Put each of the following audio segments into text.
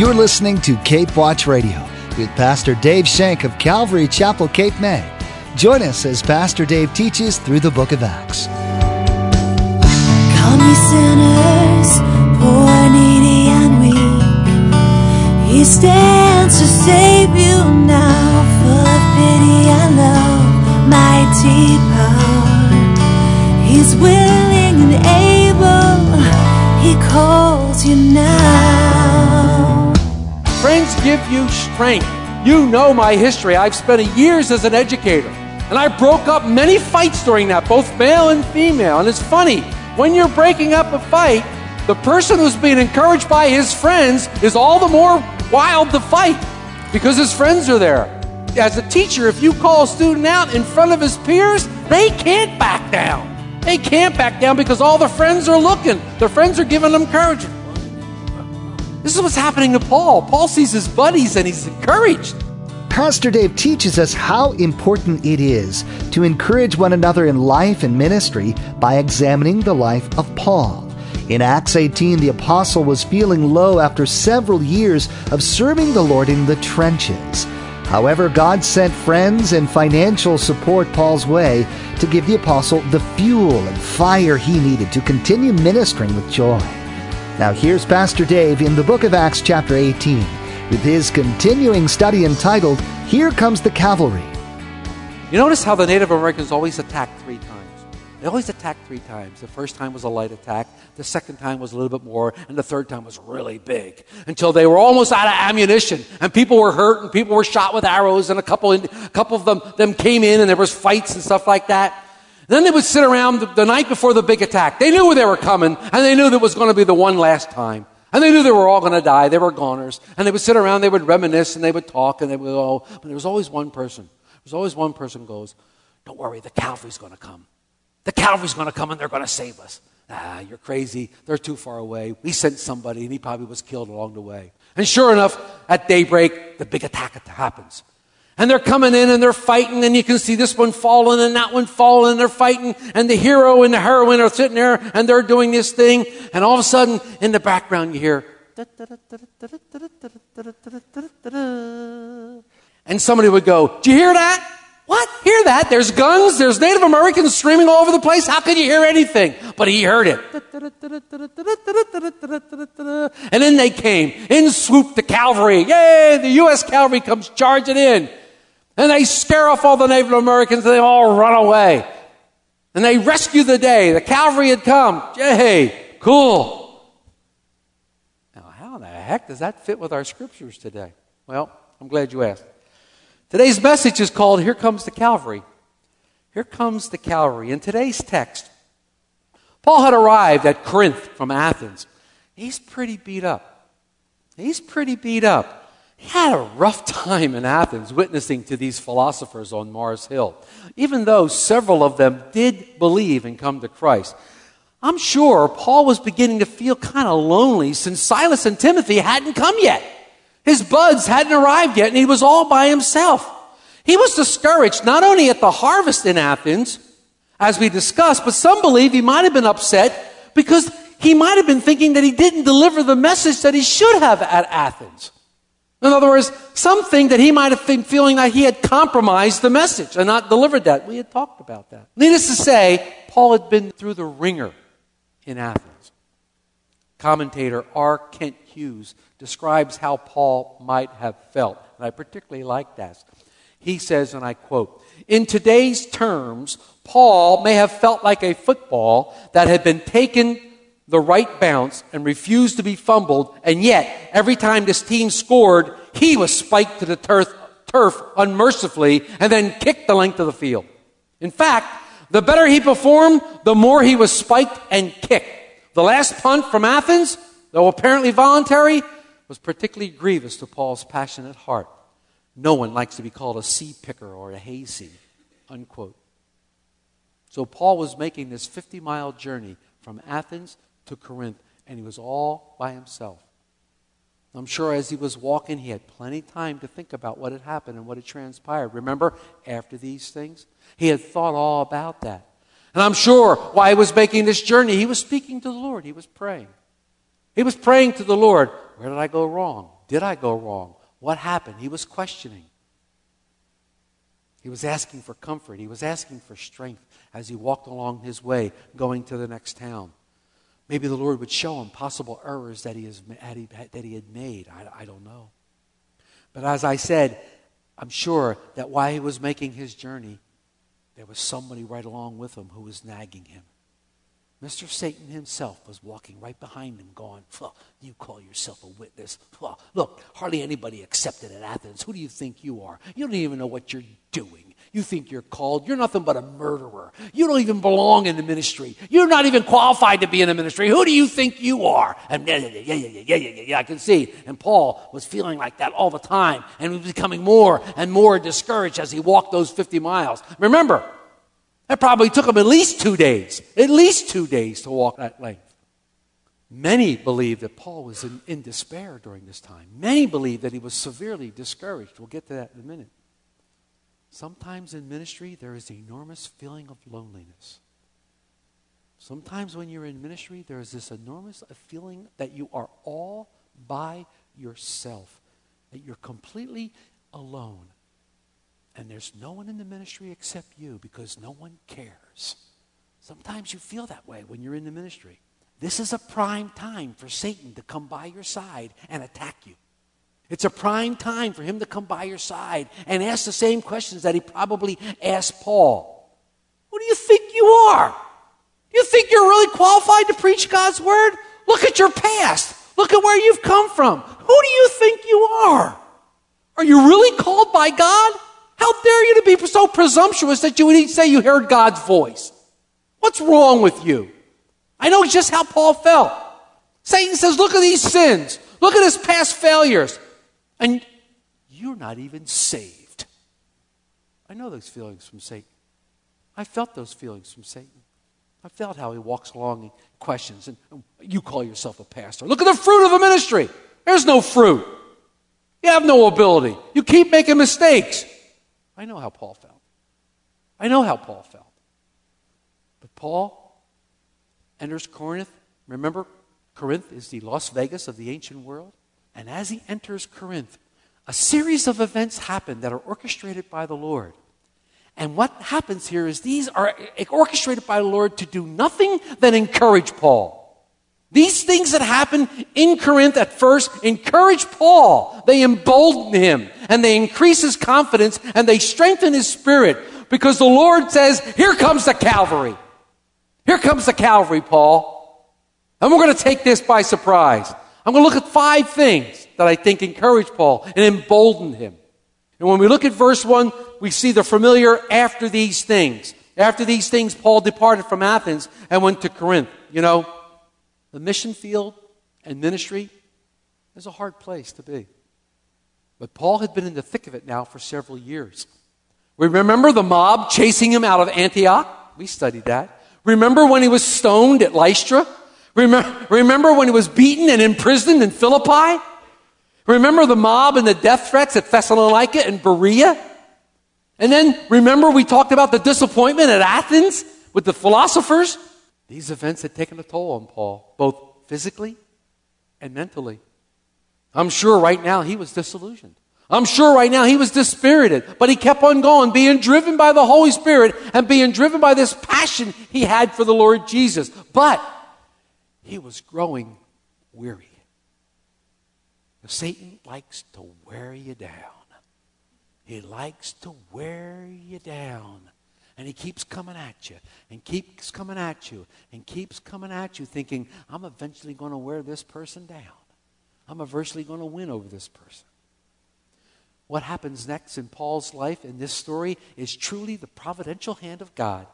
You're listening to Cape Watch Radio with Pastor Dave Shank of Calvary Chapel, Cape May. Join us as Pastor Dave teaches through the book of Acts. Come ye sinners, poor, needy, and weak. He stands to save you now, full of pity and love, mighty power. He's willing and able. He calls you now. Friends give you strength. You know my history. I've spent years as an educator. And I broke up many fights during that, both male and female. And it's funny, when you're breaking up a fight, the person who's being encouraged by his friends is all the more wild to fight because his friends are there. As a teacher, if you call a student out in front of his peers, they can't back down. They can't back down because all the friends are looking. Their friends are giving them encouragement. This is what's happening to Paul. Paul sees his buddies and he's encouraged. Pastor Dave teaches us how important it is to encourage one another in life and ministry by examining the life of Paul. In Acts 18, the apostle was feeling low after several years of serving the Lord in the trenches. However, God sent friends and financial support Paul's way to give the apostle the fuel and fire he needed to continue ministering with joy. Now, here's Pastor Dave in the book of Acts, chapter 18, with his continuing study entitled, Here Comes the Cavalry. You notice how the Native Americans always attack three times. They always attacked three times. The first time was a light attack, the second time was a little bit more, and the third time was really big until they were almost out of ammunition and people were hurt and people were shot with arrows and a couple, a couple of them, them came in and there was fights and stuff like that. Then they would sit around the, the night before the big attack. They knew where they were coming and they knew that was going to be the one last time. And they knew they were all going to die. They were goners. And they would sit around, they would reminisce, and they would talk, and they would go, but there was always one person. There was always one person goes, don't worry, the cavalry's going to come. The cavalry's going to come and they're going to save us. Ah, you're crazy. They're too far away. We sent somebody and he probably was killed along the way. And sure enough, at daybreak, the big attack happens. And they're coming in and they're fighting and you can see this one falling and that one falling and they're fighting and the hero and the heroine are sitting there and they're doing this thing and all of a sudden in the background you hear and somebody would go, do you hear that? What? Hear that? There's guns, there's Native Americans screaming all over the place. How can you hear anything? But he heard it. And then they came. In swooped the cavalry. Yay! The U.S. cavalry comes charging in. And they scare off all the Native Americans and they all run away. And they rescue the day. The cavalry had come. Yay! Cool. Now, how the heck does that fit with our scriptures today? Well, I'm glad you asked. Today's message is called Here Comes the Calvary. Here comes the Calvary. In today's text, Paul had arrived at Corinth from Athens. He's pretty beat up. He's pretty beat up. Had a rough time in Athens witnessing to these philosophers on Mars Hill, even though several of them did believe and come to Christ. I'm sure Paul was beginning to feel kind of lonely since Silas and Timothy hadn't come yet. His buds hadn't arrived yet, and he was all by himself. He was discouraged not only at the harvest in Athens, as we discussed, but some believe he might have been upset because he might have been thinking that he didn't deliver the message that he should have at Athens. In other words, something that he might have been feeling that he had compromised the message and not delivered that. We had talked about that. Needless to say, Paul had been through the ringer in Athens. Commentator R. Kent Hughes describes how Paul might have felt. And I particularly like that. He says, and I quote, In today's terms, Paul may have felt like a football that had been taken the right bounce and refused to be fumbled, and yet, every time this team scored, he was spiked to the turf, turf unmercifully and then kicked the length of the field. In fact, the better he performed, the more he was spiked and kicked. The last punt from Athens, though apparently voluntary, was particularly grievous to Paul's passionate heart. No one likes to be called a seed picker or a hayseed. Unquote. So Paul was making this 50 mile journey from Athens to Corinth, and he was all by himself. I'm sure as he was walking, he had plenty of time to think about what had happened and what had transpired. Remember, after these things, he had thought all about that. And I'm sure while he was making this journey, he was speaking to the Lord. He was praying. He was praying to the Lord, where did I go wrong? Did I go wrong? What happened? He was questioning. He was asking for comfort. He was asking for strength as he walked along his way going to the next town. Maybe the Lord would show him possible errors that he, has, that he had made. I, I don't know. But as I said, I'm sure that while he was making his journey, there was somebody right along with him who was nagging him. Mr. Satan himself was walking right behind him, going, You call yourself a witness. Look, hardly anybody accepted at Athens. Who do you think you are? You don't even know what you're doing. You think you're called. You're nothing but a murderer. You don't even belong in the ministry. You're not even qualified to be in the ministry. Who do you think you are? And yeah, yeah, yeah, yeah, yeah, yeah, yeah, I can see. And Paul was feeling like that all the time. And was becoming more and more discouraged as he walked those 50 miles. Remember, that probably took him at least two days, at least two days to walk that length. Many believe that Paul was in, in, despair during this time. Many believe that he was severely discouraged. We'll get to that in a minute. Sometimes in ministry, there is an enormous feeling of loneliness. Sometimes when you're in ministry, there is this enormous feeling that you are all by yourself, that you're completely alone. And there's no one in the ministry except you because no one cares. Sometimes you feel that way when you're in the ministry. This is a prime time for Satan to come by your side and attack you. It's a prime time for him to come by your side and ask the same questions that he probably asked Paul. Who do you think you are? Do you think you're really qualified to preach God's word? Look at your past. Look at where you've come from. Who do you think you are? Are you really called by God? How dare you to be so presumptuous that you would say you heard God's voice? What's wrong with you? I know just how Paul felt. Satan says, Look at these sins. Look at his past failures. And you're not even saved. I know those feelings from Satan. I felt those feelings from Satan. I felt how he walks along and questions, and you call yourself a pastor. Look at the fruit of the ministry. There's no fruit. You have no ability. You keep making mistakes. I know how Paul felt. I know how Paul felt. But Paul enters Corinth. Remember, Corinth is the Las Vegas of the ancient world. And as he enters Corinth, a series of events happen that are orchestrated by the Lord. And what happens here is these are orchestrated by the Lord to do nothing than encourage Paul. These things that happen in Corinth at first encourage Paul. They embolden him and they increase his confidence and they strengthen his spirit because the Lord says, Here comes the Calvary. Here comes the Calvary, Paul. And we're going to take this by surprise. I'm going to look at five things that I think encourage Paul and embolden him. And when we look at verse 1, we see the familiar after these things. After these things, Paul departed from Athens and went to Corinth. You know, the mission field and ministry is a hard place to be. But Paul had been in the thick of it now for several years. We remember the mob chasing him out of Antioch? We studied that. Remember when he was stoned at Lystra? Remember, remember when he was beaten and imprisoned in Philippi? Remember the mob and the death threats at Thessalonica and Berea? And then remember we talked about the disappointment at Athens with the philosophers? These events had taken a toll on Paul, both physically and mentally. I'm sure right now he was disillusioned. I'm sure right now he was dispirited, but he kept on going, being driven by the Holy Spirit and being driven by this passion he had for the Lord Jesus. But he was growing weary. Satan likes to wear you down. He likes to wear you down. And he keeps coming at you and keeps coming at you and keeps coming at you, thinking, I'm eventually going to wear this person down. I'm eventually going to win over this person. What happens next in Paul's life in this story is truly the providential hand of God.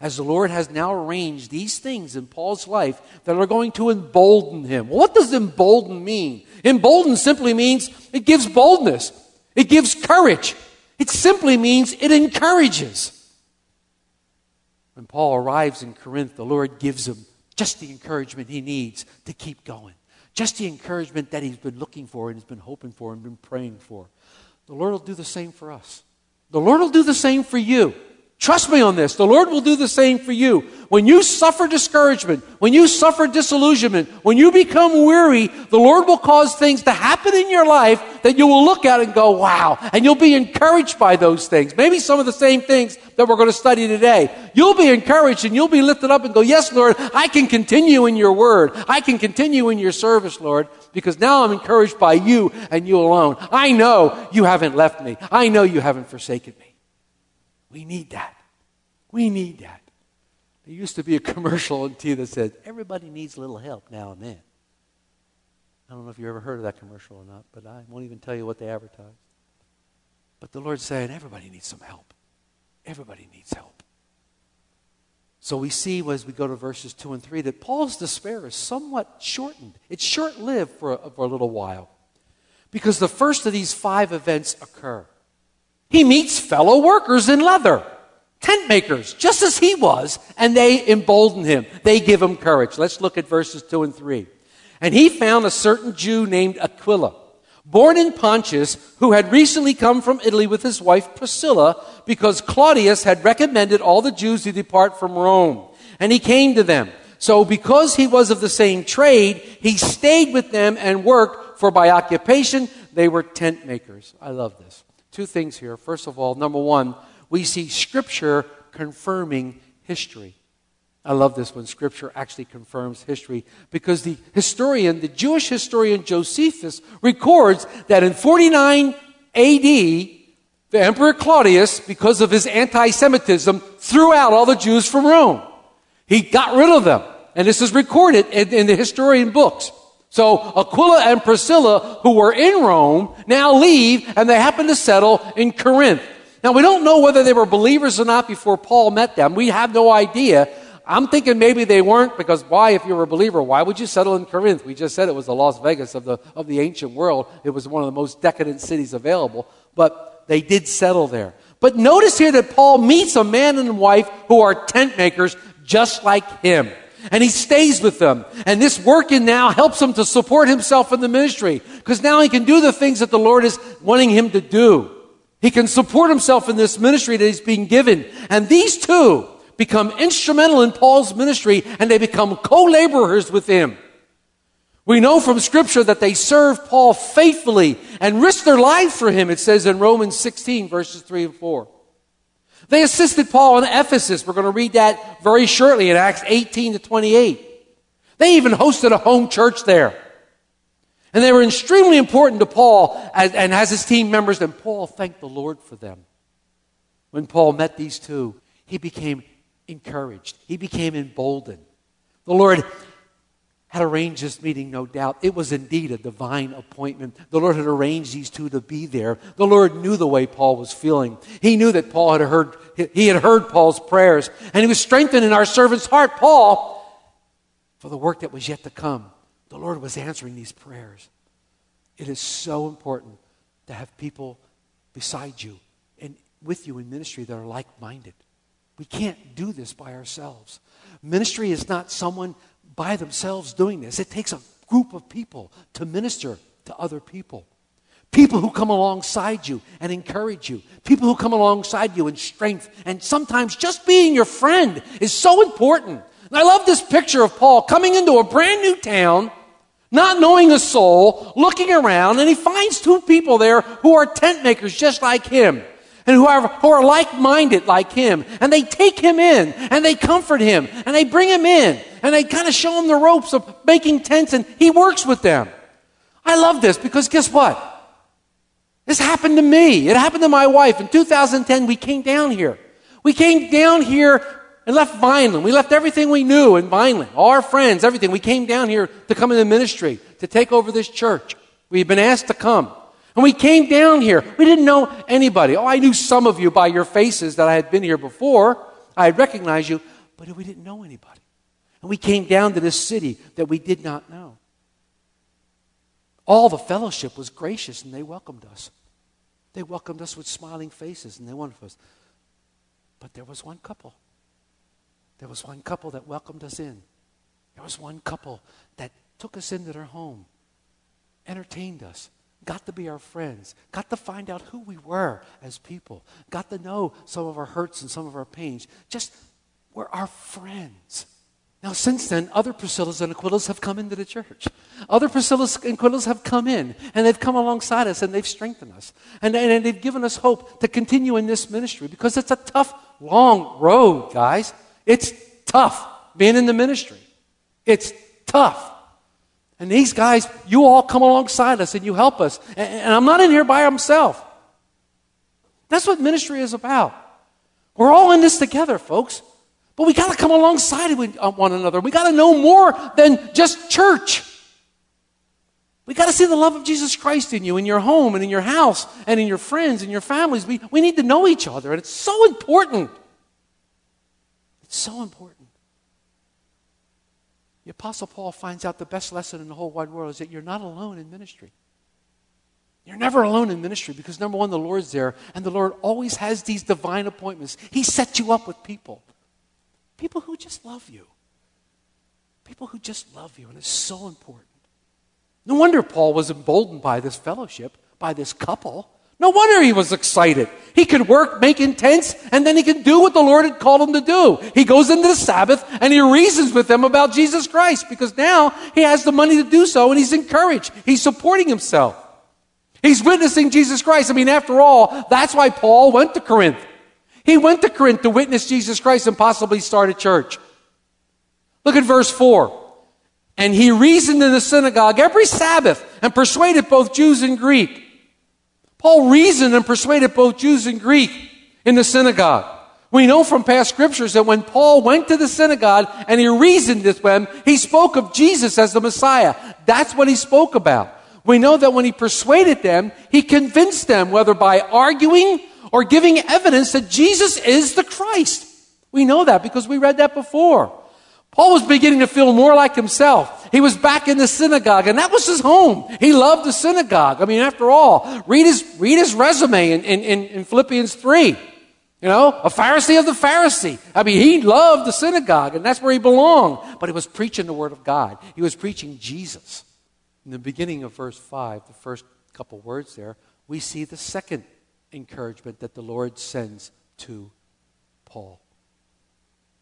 As the Lord has now arranged these things in Paul's life that are going to embolden him. What does embolden mean? Embolden simply means it gives boldness, it gives courage. It simply means it encourages. When Paul arrives in Corinth, the Lord gives him just the encouragement he needs to keep going. Just the encouragement that he's been looking for and has been hoping for and been praying for. The Lord will do the same for us. The Lord will do the same for you. Trust me on this. The Lord will do the same for you. When you suffer discouragement, when you suffer disillusionment, when you become weary, the Lord will cause things to happen in your life that you will look at and go, wow. And you'll be encouraged by those things. Maybe some of the same things that we're going to study today. You'll be encouraged and you'll be lifted up and go, yes, Lord, I can continue in your word. I can continue in your service, Lord, because now I'm encouraged by you and you alone. I know you haven't left me. I know you haven't forsaken me. We need that. We need that. There used to be a commercial on TV that said, everybody needs a little help now and then. I don't know if you ever heard of that commercial or not, but I won't even tell you what they advertised. But the Lord's saying, everybody needs some help. Everybody needs help. So we see as we go to verses 2 and 3 that Paul's despair is somewhat shortened. It's short lived for for a little while. Because the first of these five events occur. He meets fellow workers in leather, tent makers, just as he was, and they embolden him. They give him courage. Let's look at verses 2 and 3. And he found a certain Jew named Aquila, born in Pontus, who had recently come from Italy with his wife Priscilla, because Claudius had recommended all the Jews to depart from Rome. And he came to them. So because he was of the same trade, he stayed with them and worked, for by occupation they were tent makers. I love this. Two things here. First of all, number one, we see Scripture confirming history. I love this when Scripture actually confirms history because the historian, the Jewish historian Josephus, records that in 49 AD, the Emperor Claudius, because of his anti Semitism, threw out all the Jews from Rome. He got rid of them. And this is recorded in, in the historian books. So Aquila and Priscilla, who were in Rome, now leave and they happen to settle in Corinth. Now we don't know whether they were believers or not before Paul met them. We have no idea. I'm thinking maybe they weren't because why, if you were a believer, why would you settle in Corinth? We just said it was the Las Vegas of the, of the ancient world. It was one of the most decadent cities available, but they did settle there. But notice here that Paul meets a man and wife who are tent makers just like him. And he stays with them. And this working now helps him to support himself in the ministry. Because now he can do the things that the Lord is wanting him to do. He can support himself in this ministry that he's being given. And these two become instrumental in Paul's ministry and they become co-laborers with him. We know from scripture that they serve Paul faithfully and risk their lives for him, it says in Romans 16 verses 3 and 4. They assisted Paul in Ephesus. We're going to read that very shortly in Acts 18 to 28. They even hosted a home church there. And they were extremely important to Paul as, and as his team members, and Paul thanked the Lord for them. When Paul met these two, he became encouraged. He became emboldened. The Lord had arranged this meeting, no doubt. It was indeed a divine appointment. The Lord had arranged these two to be there. The Lord knew the way Paul was feeling. He knew that Paul had heard, he had heard Paul's prayers, and he was strengthened in our servant's heart, Paul, for the work that was yet to come. The Lord was answering these prayers. It is so important to have people beside you and with you in ministry that are like minded. We can't do this by ourselves. Ministry is not someone by themselves doing this. It takes a group of people to minister to other people. People who come alongside you and encourage you. People who come alongside you in strength. And sometimes just being your friend is so important. I love this picture of Paul coming into a brand new town, not knowing a soul, looking around, and he finds two people there who are tent makers just like him and who are, who are like minded like him. And they take him in and they comfort him and they bring him in and they kind of show him the ropes of making tents and he works with them. I love this because guess what? This happened to me. It happened to my wife. In 2010, we came down here. We came down here and left Vineland. We left everything we knew in Vineland, all our friends, everything. We came down here to come into ministry, to take over this church. We've been asked to come. And we came down here. We didn't know anybody. Oh, I knew some of you by your faces that I had been here before. I had recognized you, but we didn't know anybody. And we came down to this city that we did not know. All the fellowship was gracious and they welcomed us. They welcomed us with smiling faces and they wanted us. But there was one couple. There was one couple that welcomed us in. There was one couple that took us into their home, entertained us, got to be our friends, got to find out who we were as people, got to know some of our hurts and some of our pains. Just, we're our friends. Now, since then, other Priscillas and Aquilas have come into the church. Other Priscillas and Aquilas have come in, and they've come alongside us, and they've strengthened us. And, and, and they've given us hope to continue in this ministry because it's a tough, long road, guys. It's tough being in the ministry. It's tough. And these guys, you all come alongside us and you help us. And, I'm not in here by myself. That's what ministry is about. We're all in this together, folks. But we got to come alongside uh, one another. We got to know more than just church. We got to see the love of Jesus Christ in you, in your home, and in your house, and in your friends, and your families. We, we need to know each other, and it's so important. So important. The Apostle Paul finds out the best lesson in the whole wide world is that you're not alone in ministry. You're never alone in ministry because, number one, the Lord's there, and the Lord always has these divine appointments. He sets you up with people. People who just love you. People who just love you, and it's so important. No wonder Paul was emboldened by this fellowship, by this couple. No wonder he was excited. He could work, make intents, and then he could do what the Lord had called him to do. He goes into the Sabbath and he reasons with them about Jesus Christ because now he has the money to do so and he's encouraged. He's supporting himself. He's witnessing Jesus Christ. I mean, after all, that's why Paul went to Corinth. He went to Corinth to witness Jesus Christ and possibly start a church. Look at verse 4. And he reasoned in the synagogue every Sabbath and persuaded both Jews and Greek. Paul reasoned and persuaded both Jews and Greek in the synagogue. We know from past scriptures that when Paul went to the synagogue and he reasoned with them, he spoke of Jesus as the Messiah. That's what he spoke about. We know that when he persuaded them, he convinced them, whether by arguing or giving evidence that Jesus is the Christ. We know that because we read that before. Paul was beginning to feel more like himself. He was back in the synagogue, and that was his home. He loved the synagogue. I mean, after all, read his, read his resume in, in, in Philippians 3. You know, a Pharisee of the Pharisee. I mean, he loved the synagogue, and that's where he belonged. But he was preaching the Word of God, he was preaching Jesus. In the beginning of verse 5, the first couple words there, we see the second encouragement that the Lord sends to Paul.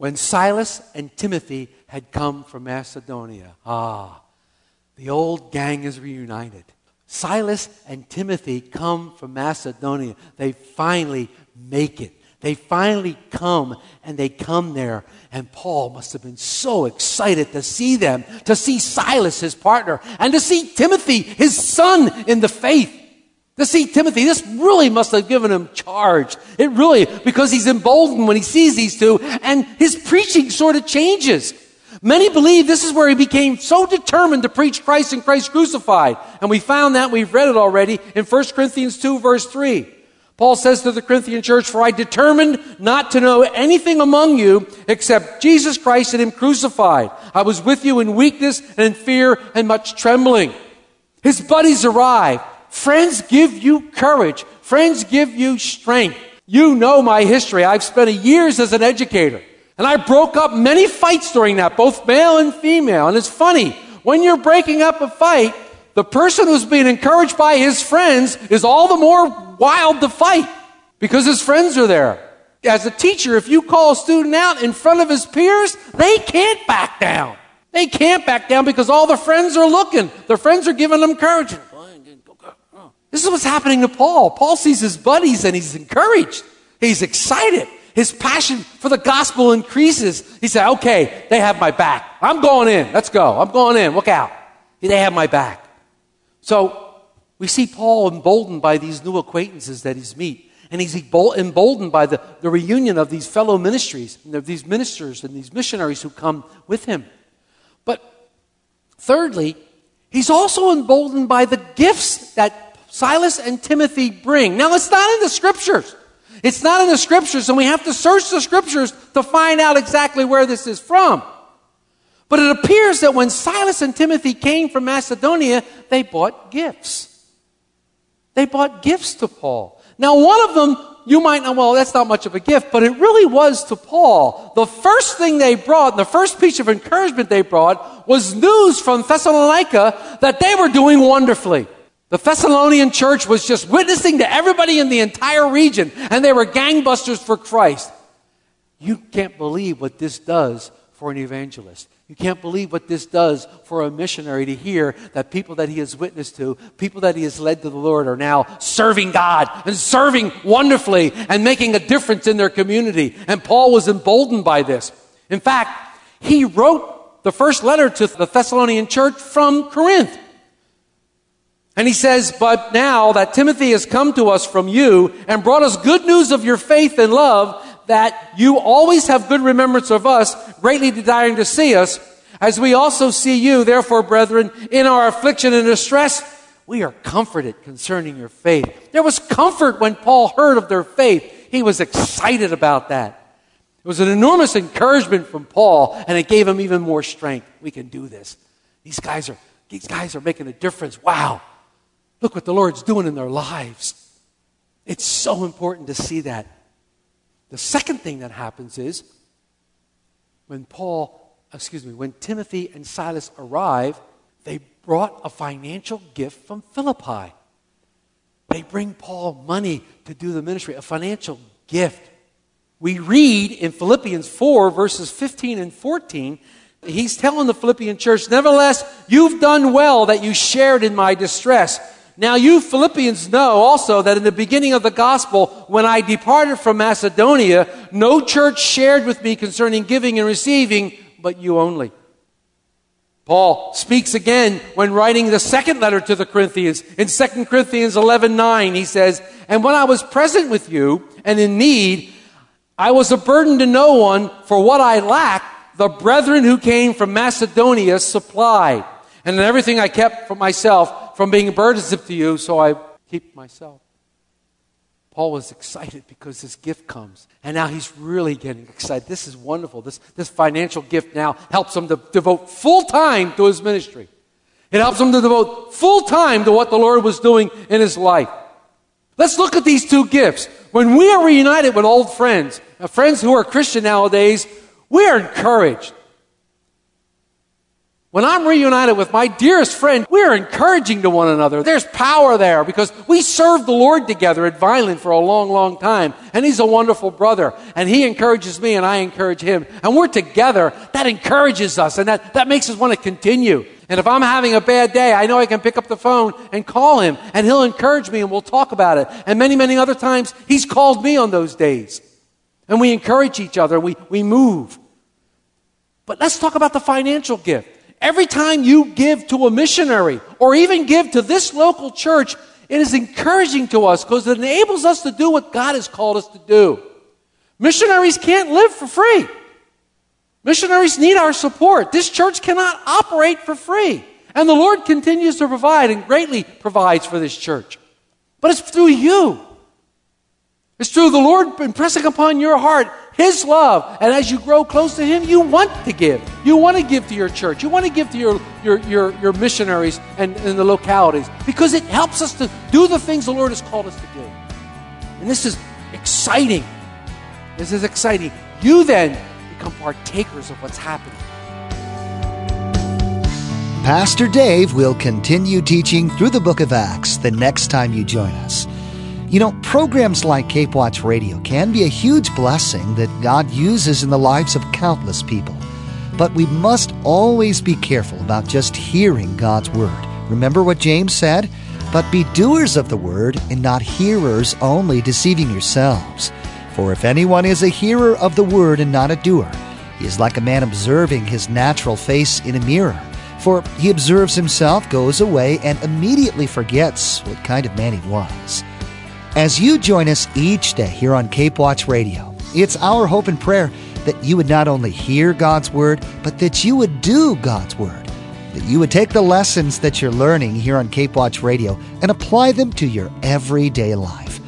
When Silas and Timothy had come from Macedonia, ah, the old gang is reunited. Silas and Timothy come from Macedonia. They finally make it. They finally come and they come there. And Paul must have been so excited to see them, to see Silas, his partner, and to see Timothy, his son in the faith. To see Timothy, this really must have given him charge. It really, because he's emboldened when he sees these two, and his preaching sort of changes. Many believe this is where he became so determined to preach Christ and Christ crucified. And we found that, we've read it already in 1 Corinthians 2, verse 3. Paul says to the Corinthian church, For I determined not to know anything among you except Jesus Christ and Him crucified. I was with you in weakness and in fear and much trembling. His buddies arrived. Friends give you courage. Friends give you strength. You know my history. I've spent years as an educator. And I broke up many fights during that, both male and female. And it's funny, when you're breaking up a fight, the person who's being encouraged by his friends is all the more wild to fight because his friends are there. As a teacher, if you call a student out in front of his peers, they can't back down. They can't back down because all the friends are looking. Their friends are giving them encouragement. This is what's happening to Paul. Paul sees his buddies and he's encouraged. He's excited. His passion for the gospel increases. He said, okay, they have my back. I'm going in. Let's go. I'm going in. Look out. They have my back. So we see Paul emboldened by these new acquaintances that he's meet. And he's emboldened by the, the reunion of these fellow ministries, of these ministers and these missionaries who come with him. But thirdly, he's also emboldened by the gifts that Silas and Timothy bring. Now, it's not in the scriptures. It's not in the scriptures, and we have to search the scriptures to find out exactly where this is from. But it appears that when Silas and Timothy came from Macedonia, they bought gifts. They bought gifts to Paul. Now, one of them, you might know, well, that's not much of a gift, but it really was to Paul. The first thing they brought, the first piece of encouragement they brought, was news from Thessalonica that they were doing wonderfully. The Thessalonian church was just witnessing to everybody in the entire region, and they were gangbusters for Christ. You can't believe what this does for an evangelist. You can't believe what this does for a missionary to hear that people that he has witnessed to, people that he has led to the Lord, are now serving God and serving wonderfully and making a difference in their community. And Paul was emboldened by this. In fact, he wrote the first letter to the Thessalonian church from Corinth. And he says, But now that Timothy has come to us from you and brought us good news of your faith and love, that you always have good remembrance of us, greatly desiring to see us, as we also see you, therefore, brethren, in our affliction and distress, we are comforted concerning your faith. There was comfort when Paul heard of their faith. He was excited about that. It was an enormous encouragement from Paul, and it gave him even more strength. We can do this. These guys are, these guys are making a difference. Wow. Look what the Lord's doing in their lives. It's so important to see that. The second thing that happens is when Paul, excuse me, when Timothy and Silas arrive, they brought a financial gift from Philippi. They bring Paul money to do the ministry, a financial gift. We read in Philippians 4, verses 15 and 14, he's telling the Philippian church, Nevertheless, you've done well that you shared in my distress. Now, you Philippians know also that in the beginning of the gospel, when I departed from Macedonia, no church shared with me concerning giving and receiving, but you only. Paul speaks again when writing the second letter to the Corinthians. In 2 Corinthians 11 9, he says, And when I was present with you and in need, I was a burden to no one, for what I lacked, the brethren who came from Macedonia supplied. And in everything I kept for myself from being a burdensome to you, so I keep myself. Paul was excited because this gift comes. And now he's really getting excited. This is wonderful. This, this financial gift now helps him to devote full time to his ministry. It helps him to devote full time to what the Lord was doing in his life. Let's look at these two gifts. When we are reunited with old friends, uh, friends who are Christian nowadays, we are encouraged. When I'm reunited with my dearest friend, we're encouraging to one another. There's power there because we served the Lord together at Vineland for a long, long time. And he's a wonderful brother. And he encourages me and I encourage him. And we're together. That encourages us and that, that makes us want to continue. And if I'm having a bad day, I know I can pick up the phone and call him and he'll encourage me and we'll talk about it. And many, many other times he's called me on those days. And we encourage each other. We, we move. But let's talk about the financial gift. Every time you give to a missionary or even give to this local church, it is encouraging to us because it enables us to do what God has called us to do. Missionaries can't live for free. Missionaries need our support. This church cannot operate for free. And the Lord continues to provide and greatly provides for this church. But it's through you. It's through the Lord impressing upon your heart His love. And as you grow close to Him, you want to give. You want to give to your church. You want to give to your, your, your, your missionaries and, and the localities because it helps us to do the things the Lord has called us to do. And this is exciting. This is exciting. You then become partakers of what's happening. Pastor Dave will continue teaching through the book of Acts the next time you join us. You know, programs like Cape Watch Radio can be a huge blessing that God uses in the lives of countless people. But we must always be careful about just hearing God's Word. Remember what James said? But be doers of the Word and not hearers only, deceiving yourselves. For if anyone is a hearer of the Word and not a doer, he is like a man observing his natural face in a mirror. For he observes himself, goes away, and immediately forgets what kind of man he was. As you join us each day here on Cape Watch Radio, it's our hope and prayer that you would not only hear God's Word, but that you would do God's Word. That you would take the lessons that you're learning here on Cape Watch Radio and apply them to your everyday life.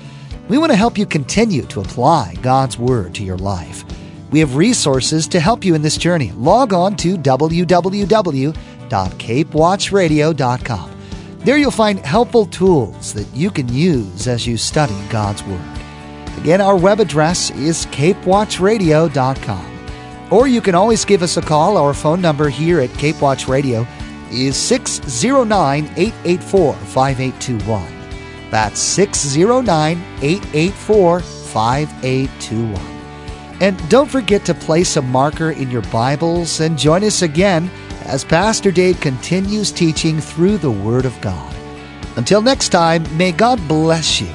We want to help you continue to apply God's Word to your life. We have resources to help you in this journey. Log on to www.capewatchradio.com. There you'll find helpful tools that you can use as you study God's Word. Again, our web address is capewatchradio.com. Or you can always give us a call. Our phone number here at Cape Watch Radio is 609 884 5821. That's 609 884 5821. And don't forget to place a marker in your Bibles and join us again as Pastor Dave continues teaching through the Word of God. Until next time, may God bless you.